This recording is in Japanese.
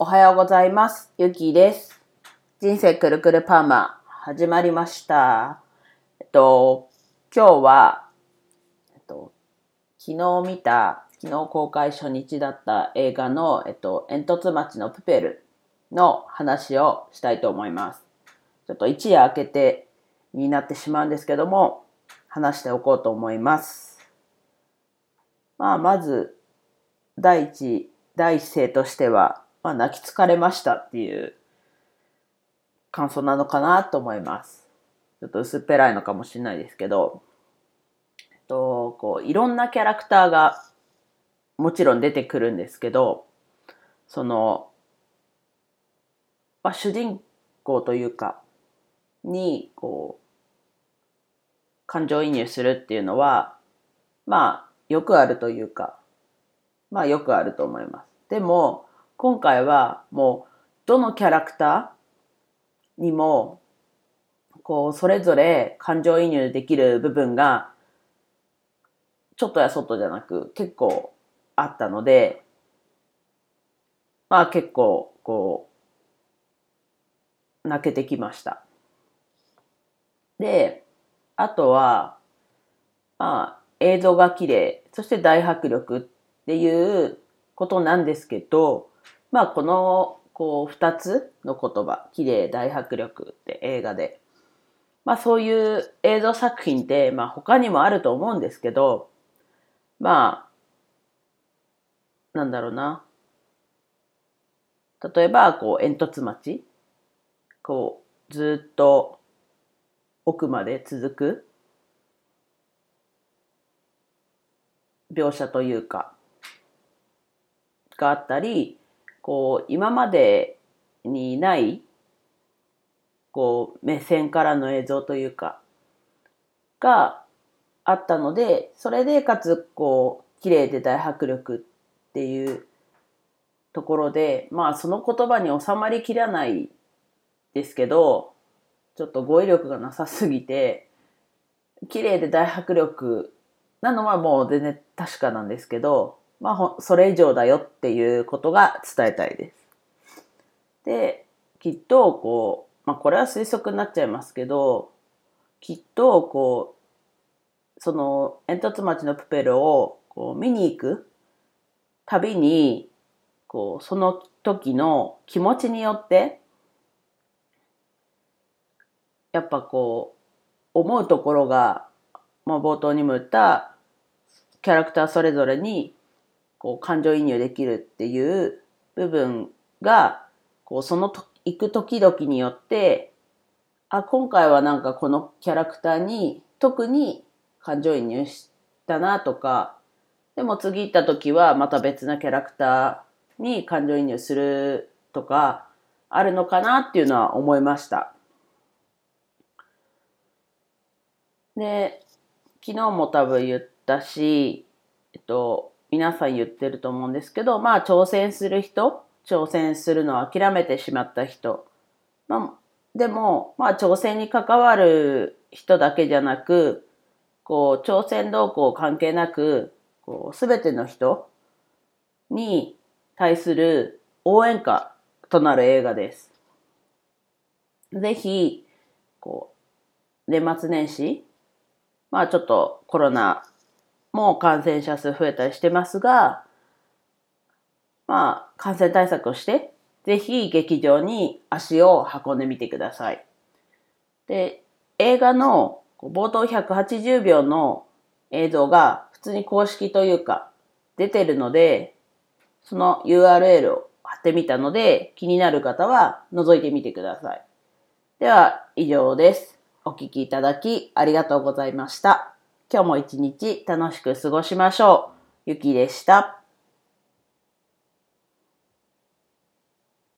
おはようございます。ゆきです。人生くるくるパーマ始まりました。えっと、今日は、えっと、昨日見た、昨日公開初日だった映画の、えっと、煙突町のプペルの話をしたいと思います。ちょっと一夜明けてになってしまうんですけども、話しておこうと思います。まあ、まず、第一、第一声としては、まあ、泣き疲れましたっていう感想なのかなと思います。ちょっと薄っぺらいのかもしれないですけど、えっと、こう、いろんなキャラクターがもちろん出てくるんですけど、その、まあ、主人公というか、に、こう、感情移入するっていうのは、まあ、よくあるというか、まあよくあると思います。でも、今回はもう、どのキャラクターにも、こう、それぞれ感情移入できる部分が、ちょっとやそっとじゃなく、結構あったので、まあ結構、こう、泣けてきました。で、あとは、まあ、映像が綺麗、そして大迫力っていうことなんですけど、まあこのこう二つの言葉、綺麗、大迫力って映画で、まあそういう映像作品ってまあ他にもあると思うんですけど、まあ、なんだろうな。例えばこう煙突町、こうずっと奥まで続く。描写というか、があったり、こう、今までにない、こう、目線からの映像というか、があったので、それでかつ、こう、綺麗で大迫力っていうところで、まあ、その言葉に収まりきらないですけど、ちょっと語彙力がなさすぎて、綺麗で大迫力なのはもう全然確かなんですけど、まあ、それ以上だよっていうことが伝えたいです。で、きっと、こう、まあ、これは推測になっちゃいますけど、きっと、こう、その、煙突町のプペルをこう見に行くたびに、こう、その時の気持ちによって、やっぱこう、思うところが、まあ、冒頭にも言ったキャラクターそれぞれにこう感情移入できるっていう部分がこうそのと行く時々によってあ今回はなんかこのキャラクターに特に感情移入したなとかでも次行った時はまた別なキャラクターに感情移入するとかあるのかなっていうのは思いました。で昨日も多分言ったし、えっと、皆さん言ってると思うんですけど、まあ挑戦する人、挑戦するのを諦めてしまった人、まあ、でも、まあ挑戦に関わる人だけじゃなく、こう、挑戦動向関係なく、こう、すべての人に対する応援歌となる映画です。ぜひ、こう、年末年始、まあちょっとコロナもう感染者数増えたりしてますが、まあ感染対策をして、ぜひ劇場に足を運んでみてください。で、映画の冒頭180秒の映像が普通に公式というか出てるので、その URL を貼ってみたので、気になる方は覗いてみてください。では以上です。お聞きいただきありがとうございました。今日も一日楽しく過ごしましょう。ゆきでした。